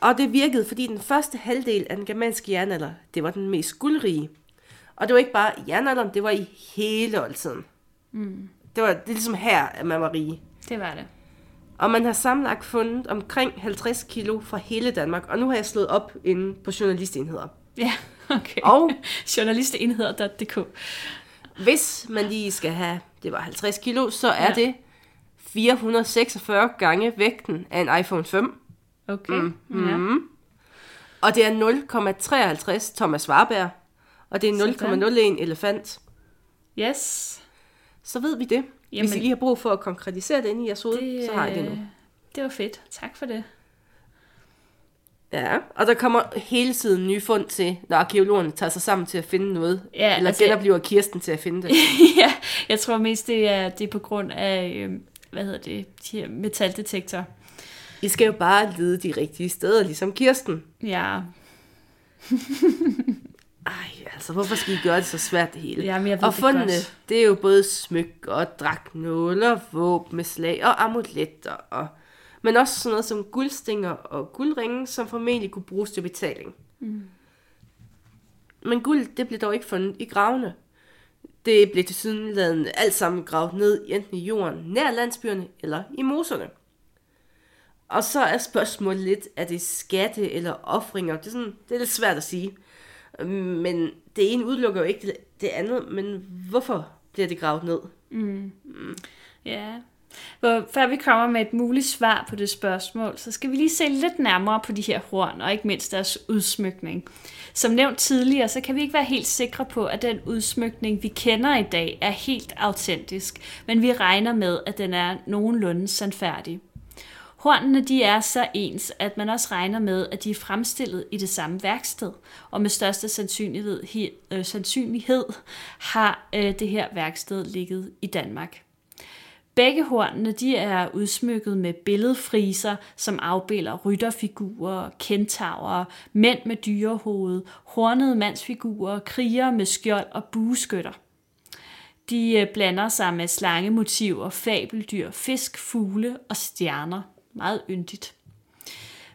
Og det virkede, fordi den første halvdel af den germanske jernalder, det var den mest guldrige. Og det var ikke bare jernalderen, det var i hele oldtiden. Mm. Det var det er ligesom her, at man var rige. Det var det. Og man har sammenlagt fundet omkring 50 kilo fra hele Danmark, og nu har jeg slået op inde på journalistenheder. Ja, okay. Og Journalistenheder.dk. hvis man lige skal have, det var 50 kilo, så er Ja. det 446 gange vægten af en iPhone 5. Okay. Mm. Ja. Og det er 0,53 Thomas Warberg, og det er Sådan. 0,01 elefant. Yes. Så ved vi det. Jamen, Jamen, Hvis I lige har brug for at konkretisere det inde i jeres hoved, det, så har I det nu. øh, Det var fedt. Tak for det. Ja, og der kommer hele tiden nye fund til, når arkeologerne tager sig sammen til at finde noget. Ja, eller altså- genoplever Kirsten til at finde det. ja, jeg tror mest, det er, det er på grund af, øh, hvad hedder det, de her metaldetektorer. I skal jo bare lede de rigtige steder, ligesom Kirsten. Ja, Ej, altså, hvorfor skal I gøre det så svært det hele? Jamen, jeg ved og det fundene, godt. det er jo både smykker og dragtnåler, våben med slag og amuletter, og, men også sådan noget som guldstinger og guldringe, som formentlig kunne bruges til betaling. Mm. Men guld, det blev dog ikke fundet i gravene. Det blev til sydenladende alt sammen gravet ned enten i jorden nær landsbyerne eller i moserne. Og så er spørgsmålet lidt, er det skatte eller offringer? Det er, sådan, det er lidt svært at sige. Men det ene udelukker jo ikke det, det andet, men hvorfor bliver det gravet ned? ja. Hvor, før vi kommer med et muligt svar på det spørgsmål, så skal vi lige se lidt nærmere på de her horn, og ikke mindst deres udsmykning. Som nævnt tidligere, så kan vi ikke være helt sikre på, at den udsmykning, vi kender i dag, er helt autentisk, men vi regner med, at den er nogenlunde sandfærdig. Hornene de er så ens, at man også regner med, at de er fremstillet i det samme værksted, og med største sandsynlighed, he, øh, sandsynlighed har øh, det her værksted ligget i Danmark. Begge hornene de er udsmykket med billedfriser, som afbilder rytterfigurer, kentaurer, mænd med dyrehoved, hornede mandsfigurer, krigere med skjold og bueskytter. De øh, blander sig med slangemotiver, fabeldyr, fisk, fugle og stjerner. Meget yndigt.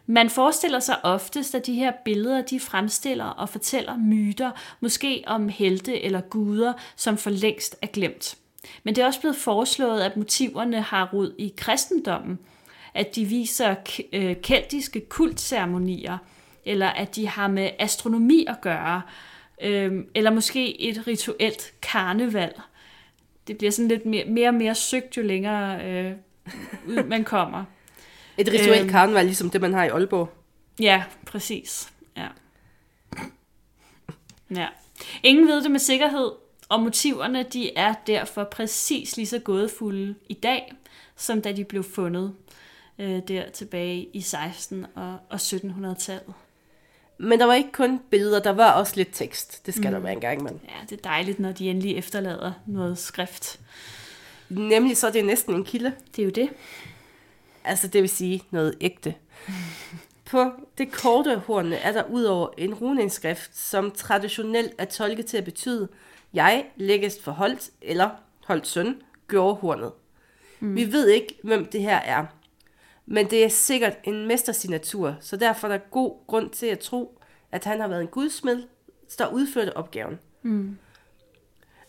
Man forestiller sig oftest, at de her billeder de fremstiller og fortæller myter, måske om helte eller guder, som for længst er glemt. Men det er også blevet foreslået, at motiverne har rod i kristendommen, at de viser øh, keltiske kultceremonier, eller at de har med astronomi at gøre, øh, eller måske et rituelt karneval. Det bliver sådan lidt mere, mere og mere søgt, jo længere øh, ud man kommer. Et rituelt Øhm. karneval, ligesom det, man har i Aalborg. Ja, præcis. Ja. ja. Ingen ved det med sikkerhed, og motiverne de er derfor præcis lige så gådefulde i dag, som da de blev fundet øh, der tilbage i 1600- og, og 1700-tallet. Men der var ikke kun billeder, der var også lidt tekst. Det skal mm. der være engang, mand. Ja, det er dejligt, når de endelig efterlader noget skrift. Nemlig så er det næsten en kilde. Det er jo det. Altså det vil sige noget ægte. På det korte hornene er der udover en runeindskrift, som traditionelt er tolket til at betyde, jeg lægges for Holt eller Holt søn gjorde hornet. Mm. Vi ved ikke, hvem det her er, men det er sikkert en mestersignatur, så derfor er der god grund til at tro, at han har været en gudsmed, der udførte opgaven. Mm.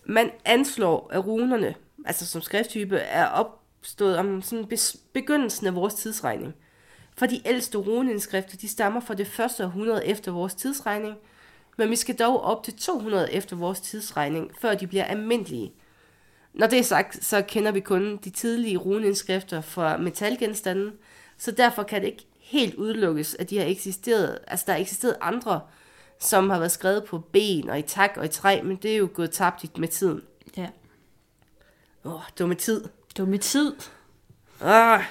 Man anslår, at runerne, altså som skrifttype, er opstået om sådan begyndelsen af vores tidsregning. For de ældste runeindskrifter, de stammer fra det første århundrede efter vores tidsregning, men vi skal dog op til 200 efter vores tidsregning, før de bliver almindelige. Når det er sagt, så kender vi kun de tidlige runeindskrifter fra metalgenstande, så derfor kan det ikke helt udelukkes, at de har eksisteret, altså der har eksisteret andre, som har været skrevet på ben og i tak og i træ, men det er jo gået tabt med tiden. Ja. Åh, oh, dumme tid. Dumme tid. Ah.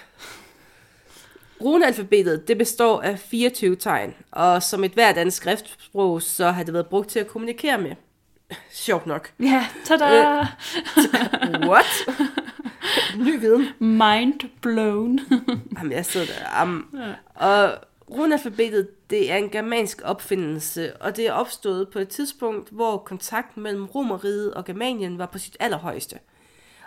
Runealfabetet, det består af 24 tegn, og som et hvert andet skriftsprog, så har det været brugt til at kommunikere med. Sjovt nok. Ja, tada! What? Ny viden. Mind blown. Jamen, jeg sidder der. Um, ja. Og runalfabetet, det er en germansk opfindelse, og det er opstået på et tidspunkt, hvor kontakten mellem Romeriet og Germanien var på sit allerhøjeste.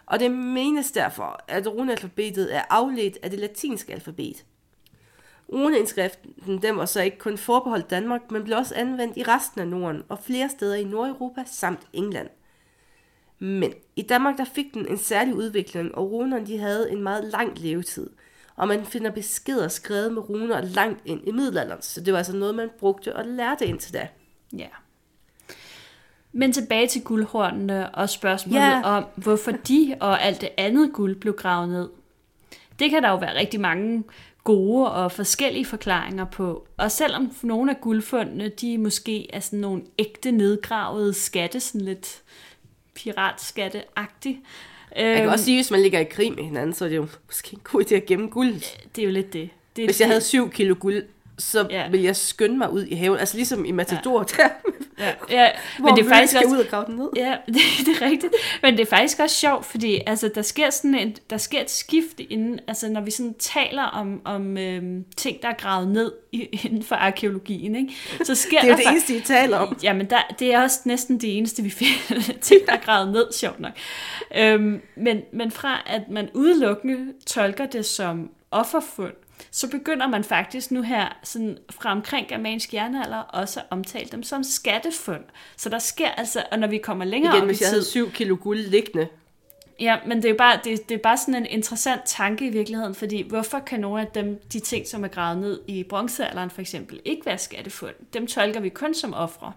Og det menes derfor, at runalfabetet er afledt af det latinske alfabet. Runeindskriften den var så ikke kun forbeholdt Danmark, men blev også anvendt i resten af Norden og flere steder i Nordeuropa samt England. Men i Danmark der fik den en særlig udvikling, og runerne de havde en meget lang levetid. Og man finder beskeder skrevet med runer langt ind i middelalderen, så det var altså noget, man brugte og lærte indtil da. Ja. Men tilbage til guldhornene og spørgsmålet ja. om, hvorfor de og alt det andet guld blev gravet ned. Det kan der jo være rigtig mange gode og forskellige forklaringer på. Og selvom nogle af guldfundene, de måske er sådan nogle ægte nedgravede skatte, sådan lidt piratskatte-agtigt. Jeg kan også sige, at hvis man ligger i krig med hinanden, så er det jo måske en god idé at gemme guld. Det er jo lidt det. det hvis jeg havde 7 kilo guld, så ja. vil jeg skynde mig ud i haven. Altså ligesom i Matador ja. der. Ja, ja. men det er faktisk skal også, ud og grave den ned. Ja, det, det, er rigtigt. Men det er faktisk også sjovt, fordi altså, der, sker sådan en, der sker et skift inden, altså, når vi sådan taler om, om øhm, ting, der er gravet ned i, inden for arkeologien. Ikke? Så sker det er jo det eneste, I taler om. Jamen, der, det er også næsten det eneste, vi finder ting, der er gravet ned, sjovt nok. Øhm, men, men fra at man udelukkende tolker det som offerfund, så begynder man faktisk nu her, sådan fra omkring germansk jernalder, også at omtale dem som skattefund. Så der sker altså, og når vi kommer længere Igen, op hvis i jeg tid... havde 7 kilo guld liggende. Ja, men det er, bare, det, det er bare sådan en interessant tanke i virkeligheden, fordi hvorfor kan nogle af dem, de ting, som er gravet ned i bronzealderen for eksempel, ikke være skattefund? Dem tolker vi kun som ofre.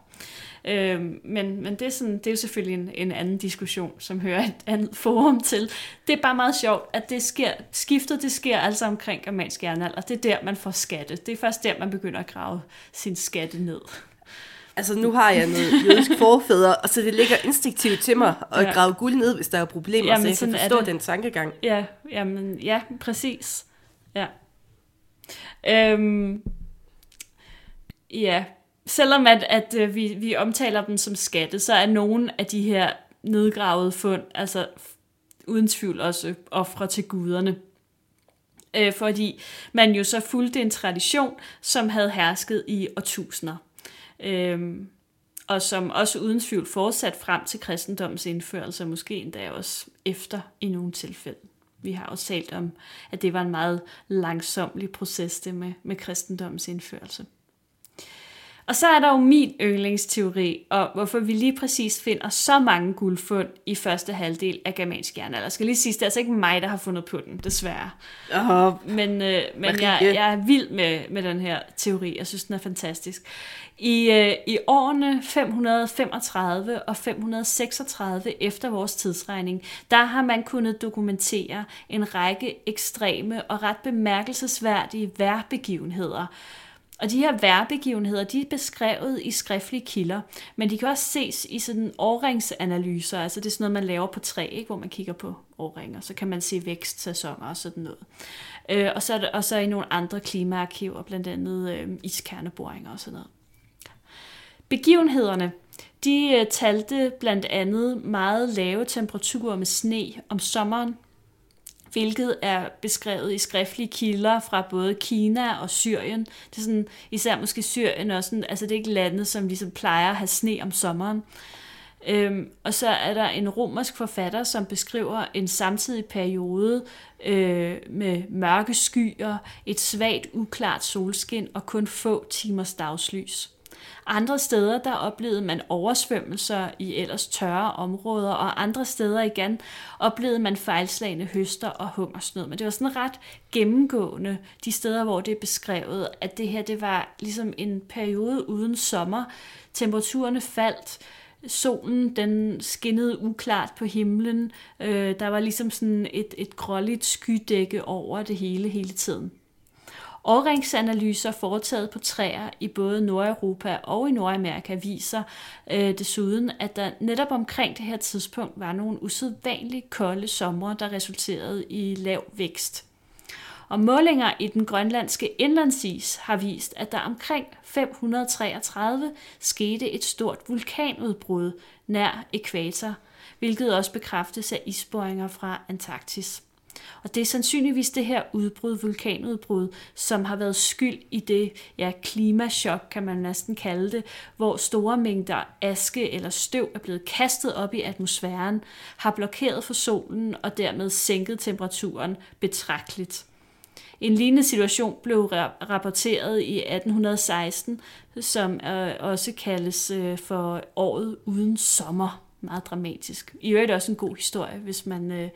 Øh, men men det, er sådan, det er jo selvfølgelig en, en anden diskussion, som hører et andet forum til. Det er bare meget sjovt, at det sker, skiftet det sker altså omkring germansk jernalder. Det er der, man får skatte. Det er først der, man begynder at grave sin skatte ned. Altså nu har jeg noget jødisk forfædre, og så det ligger instinktivt til mig at ja. grave guld ned, hvis der er problemer, jamen, så jeg kan forstå den tankegang. Ja, jamen, ja, præcis. Ja. Øhm, ja, selvom at, at øh, vi, vi omtaler dem som skatte, så er nogle af de her nedgravede fund, altså uden tvivl også ofre til guderne. Øh, fordi man jo så fulgte en tradition, som havde hersket i årtusinder. Øh, og som også uden tvivl fortsat frem til kristendommens indførelse, måske endda også efter i nogle tilfælde. Vi har også talt om, at det var en meget langsomlig proces, det med, med kristendommens indførelse. Og så er der jo min yndlingsteori, og hvorfor vi lige præcis finder så mange guldfund i første halvdel af germansk jernalder. Jeg skal lige sige, det er altså ikke mig, der har fundet på den, desværre. Uh, men øh, men jeg, jeg er vild med, med den her teori. Jeg synes, den er fantastisk. I, øh, I årene 535 og 536 efter vores tidsregning, der har man kunnet dokumentere en række ekstreme og ret bemærkelsesværdige værbegivenheder, og de her værbegivenheder, de er beskrevet i skriftlige kilder, men de kan også ses i sådan årringsanalyser, altså det er sådan noget, man laver på træ, ikke? hvor man kigger på årringer, så kan man se vækstsæsoner og sådan noget. Øh, og, så er og så i nogle andre klimaarkiver, blandt andet øh, iskerneboringer og sådan noget. Begivenhederne, de øh, talte blandt andet meget lave temperaturer med sne om sommeren, hvilket er beskrevet i skriftlige kilder fra både Kina og Syrien. Det er sådan, især måske Syrien også, sådan, altså det er ikke landet, som ligesom plejer at have sne om sommeren. Øhm, og så er der en romersk forfatter, som beskriver en samtidig periode øh, med mørke skyer, et svagt uklart solskin og kun få timers dagslys. Andre steder, der oplevede man oversvømmelser i ellers tørre områder, og andre steder igen oplevede man fejlslagende høster og hungersnød. Men det var sådan ret gennemgående, de steder, hvor det er beskrevet, at det her det var ligesom en periode uden sommer. Temperaturerne faldt, solen den skinnede uklart på himlen. Øh, der var ligesom sådan et, et gråligt skydække over det hele hele tiden. Årringsanalyser foretaget på træer i både Nordeuropa og i Nordamerika viser øh, desuden, at der netop omkring det her tidspunkt var nogle usædvanligt kolde somre, der resulterede i lav vækst. Og målinger i den grønlandske indlandsis har vist, at der omkring 533 skete et stort vulkanudbrud nær ekvator, hvilket også bekræftes af isboringer fra Antarktis. Og det er sandsynligvis det her udbrud, vulkanudbrud, som har været skyld i det ja, klimachok, kan man næsten kalde det, hvor store mængder aske eller støv er blevet kastet op i atmosfæren, har blokeret for solen og dermed sænket temperaturen betragteligt. En lignende situation blev rapporteret i 1816, som øh, også kaldes øh, for året uden sommer. Meget dramatisk. I øvrigt også en god historie, hvis man øh,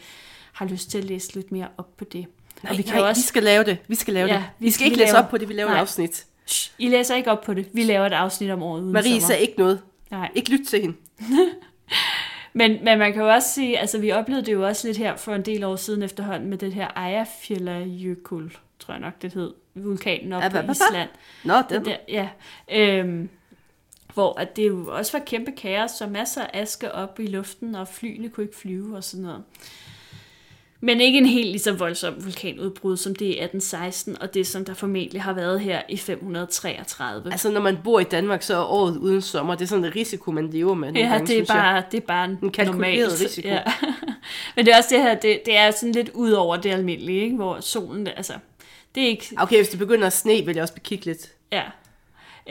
har lyst til at læse lidt mere op på det. Nej, og vi, kan nej, også... vi skal lave det. Vi skal lave ja, det. Vi skal vi ikke læse laver... op på det, vi laver nej. et afsnit. Shh, I læser ikke op på det. Vi laver et afsnit om året uden Marie sagde ikke noget. Nej. Ikke lyt til hende. men, men man kan jo også sige, altså vi oplevede det jo også lidt her for en del år siden efterhånden med det her Eyjafjallajökull, tror jeg nok det hed, vulkanen op ja, på Island. Nå, den. Der, ja, øhm, hvor at det jo også var kæmpe kaos, så masser af aske op i luften, og flyene kunne ikke flyve og sådan noget. Men ikke en helt lige så voldsom vulkanudbrud som det i 1816, og det som der formentlig har været her i 533. Altså når man bor i Danmark, så er året uden sommer, det er sådan en risiko, man lever med. Ja, gange, det, er bare, det er bare en, en kalkuleret risiko. Ja. Men det er også det her, det, det er sådan lidt ud over det almindelige, ikke? hvor solen, altså, det er ikke... Okay, hvis det begynder at sne, vil jeg også bekigge lidt. Ja,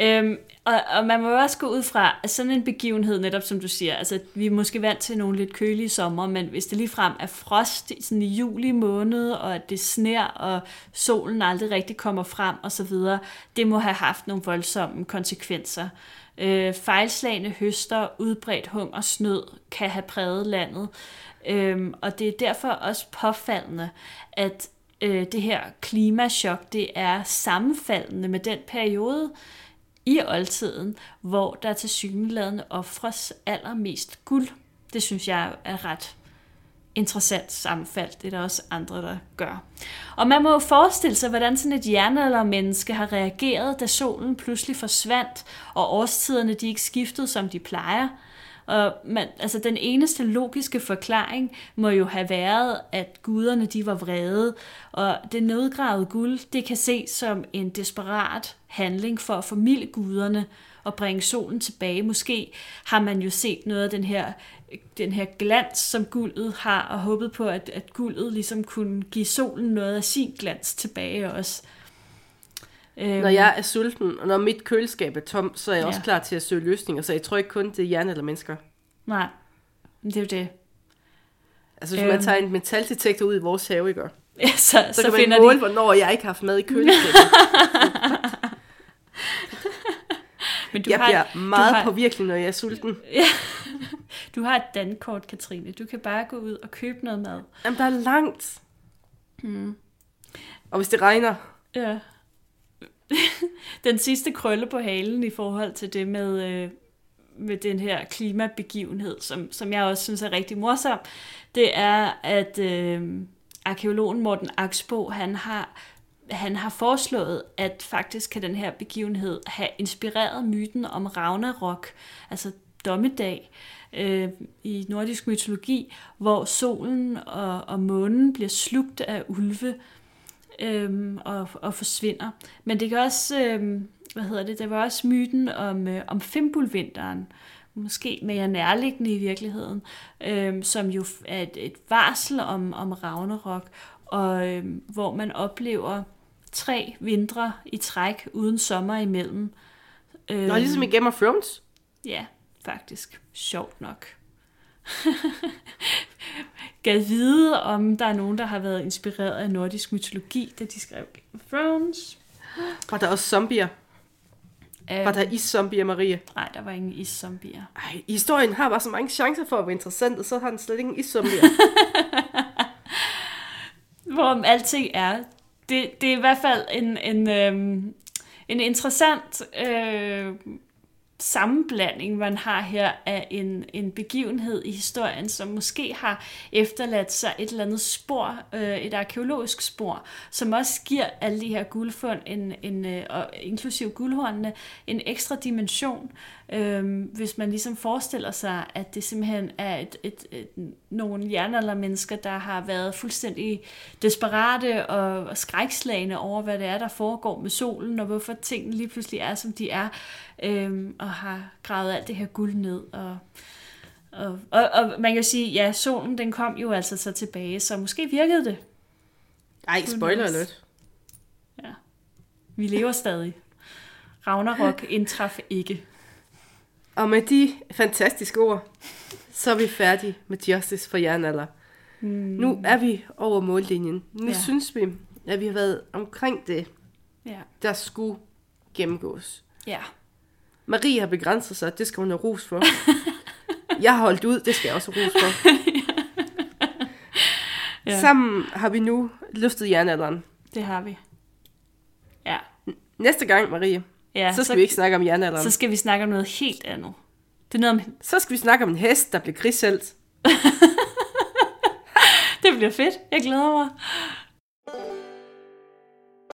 Øhm, og, og man må jo også gå ud fra, at sådan en begivenhed, netop som du siger, altså vi er måske vant til nogle lidt kølige sommer, men hvis det lige frem er frost sådan i juli måned, og at det sner, og solen aldrig rigtig kommer frem og så videre, det må have haft nogle voldsomme konsekvenser. Øh, fejlslagende høster, udbredt hunger og snød kan have præget landet, øhm, og det er derfor også påfaldende, at øh, det her klimachok, det er sammenfaldende med den periode, i oldtiden, hvor der til syneladende offres allermest guld. Det synes jeg er ret interessant sammenfald. Det er der også andre, der gør. Og man må jo forestille sig, hvordan sådan et jernaldermenneske har reageret, da solen pludselig forsvandt, og årstiderne de ikke skiftede, som de plejer. Og man, altså den eneste logiske forklaring må jo have været, at guderne de var vrede, og det nedgravede guld, det kan ses som en desperat handling for at formilde guderne og bringe solen tilbage. Måske har man jo set noget af den her, den her glans, som guldet har, og håbet på, at, at guldet ligesom kunne give solen noget af sin glans tilbage også. Øhm. Når jeg er sulten, og når mit køleskab er tom, så er jeg ja. også klar til at søge løsninger, så jeg tror ikke kun, det er hjerne eller mennesker. Nej, det er jo det. Altså hvis øhm. man tager en metaldetektor ud i vores have, ikke? Ja, så, så, så kan man finder måle, de... hvornår jeg ikke har haft mad i køleskabet. Men du jeg har, bliver meget har, påvirkelig, når jeg er sulten. Ja. Du har et dankort, Katrine. Du kan bare gå ud og købe noget mad. Jamen, der er langt. Mm. Og hvis det regner. Ja. Den sidste krølle på halen i forhold til det med, øh, med den her klimabegivenhed, som, som jeg også synes er rigtig morsom, det er, at øh, arkeologen Morten Aksbo, han har han har foreslået, at faktisk kan den her begivenhed have inspireret myten om Ragnarok, altså dommedag, øh, i nordisk mytologi, hvor solen og, og månen bliver slugt af ulve øh, og, og forsvinder. Men det kan også, øh, hvad hedder det, der var også myten om, øh, om Fimbulvinteren, måske mere nærliggende i virkeligheden, øh, som jo er et, et varsel om, om Ragnarok, og øh, hvor man oplever tre vintre i træk uden sommer imellem. Øh, Nå, ligesom i Game of Thrones? Ja, faktisk. Sjovt nok. Gad vide, om der er nogen, der har været inspireret af nordisk mytologi, da de skrev Game of Thrones. Var der også zombier? Um, var der is-zombier, Marie? Nej, der var ingen is-zombier. Ej, historien har bare så mange chancer for at være interessant, og så har den slet ingen is-zombier. Hvorom alting er, det, det er i hvert fald en, en, øhm, en interessant øh, sammenblanding, man har her af en, en begivenhed i historien, som måske har efterladt sig et eller andet spor, øh, et arkeologisk spor, som også giver alle de her guldfund, en, en, øh, og inklusiv guldhornene, en ekstra dimension, øh, hvis man ligesom forestiller sig, at det simpelthen er et, et, et, nogle jernaldermennesker, der har været fuldstændig desperate og, og skrækslagende over, hvad det er, der foregår med solen, og hvorfor tingene lige pludselig er, som de er, øh, og har gravet alt det her guld ned, og Og, og, og man kan sige, ja, solen den kom jo altså så tilbage, så måske virkede det. Ej, spoiler alert. Ja. Vi lever stadig. Ragnarok indtraf ikke. Og med de fantastiske ord, så er vi færdige med Justice for jernalder. Hmm. Nu er vi over mållinjen. Nu ja. synes vi, at vi har været omkring det, Ja. der skulle gennemgås. Ja. Marie har begrænset sig, det skal hun have ros for. jeg har holdt ud, det skal jeg også have ros for. Ja. Sammen har vi nu løftet jernalderen. Det har vi. Ja. Næste gang, Marie, ja så skal vi ikke snakke om jernalderen. så skal vi snakke om noget helt andet. Det er noget om, Så skal vi snakke om en hest, der blev krigshelt. det bliver fedt. Jeg glæder mig.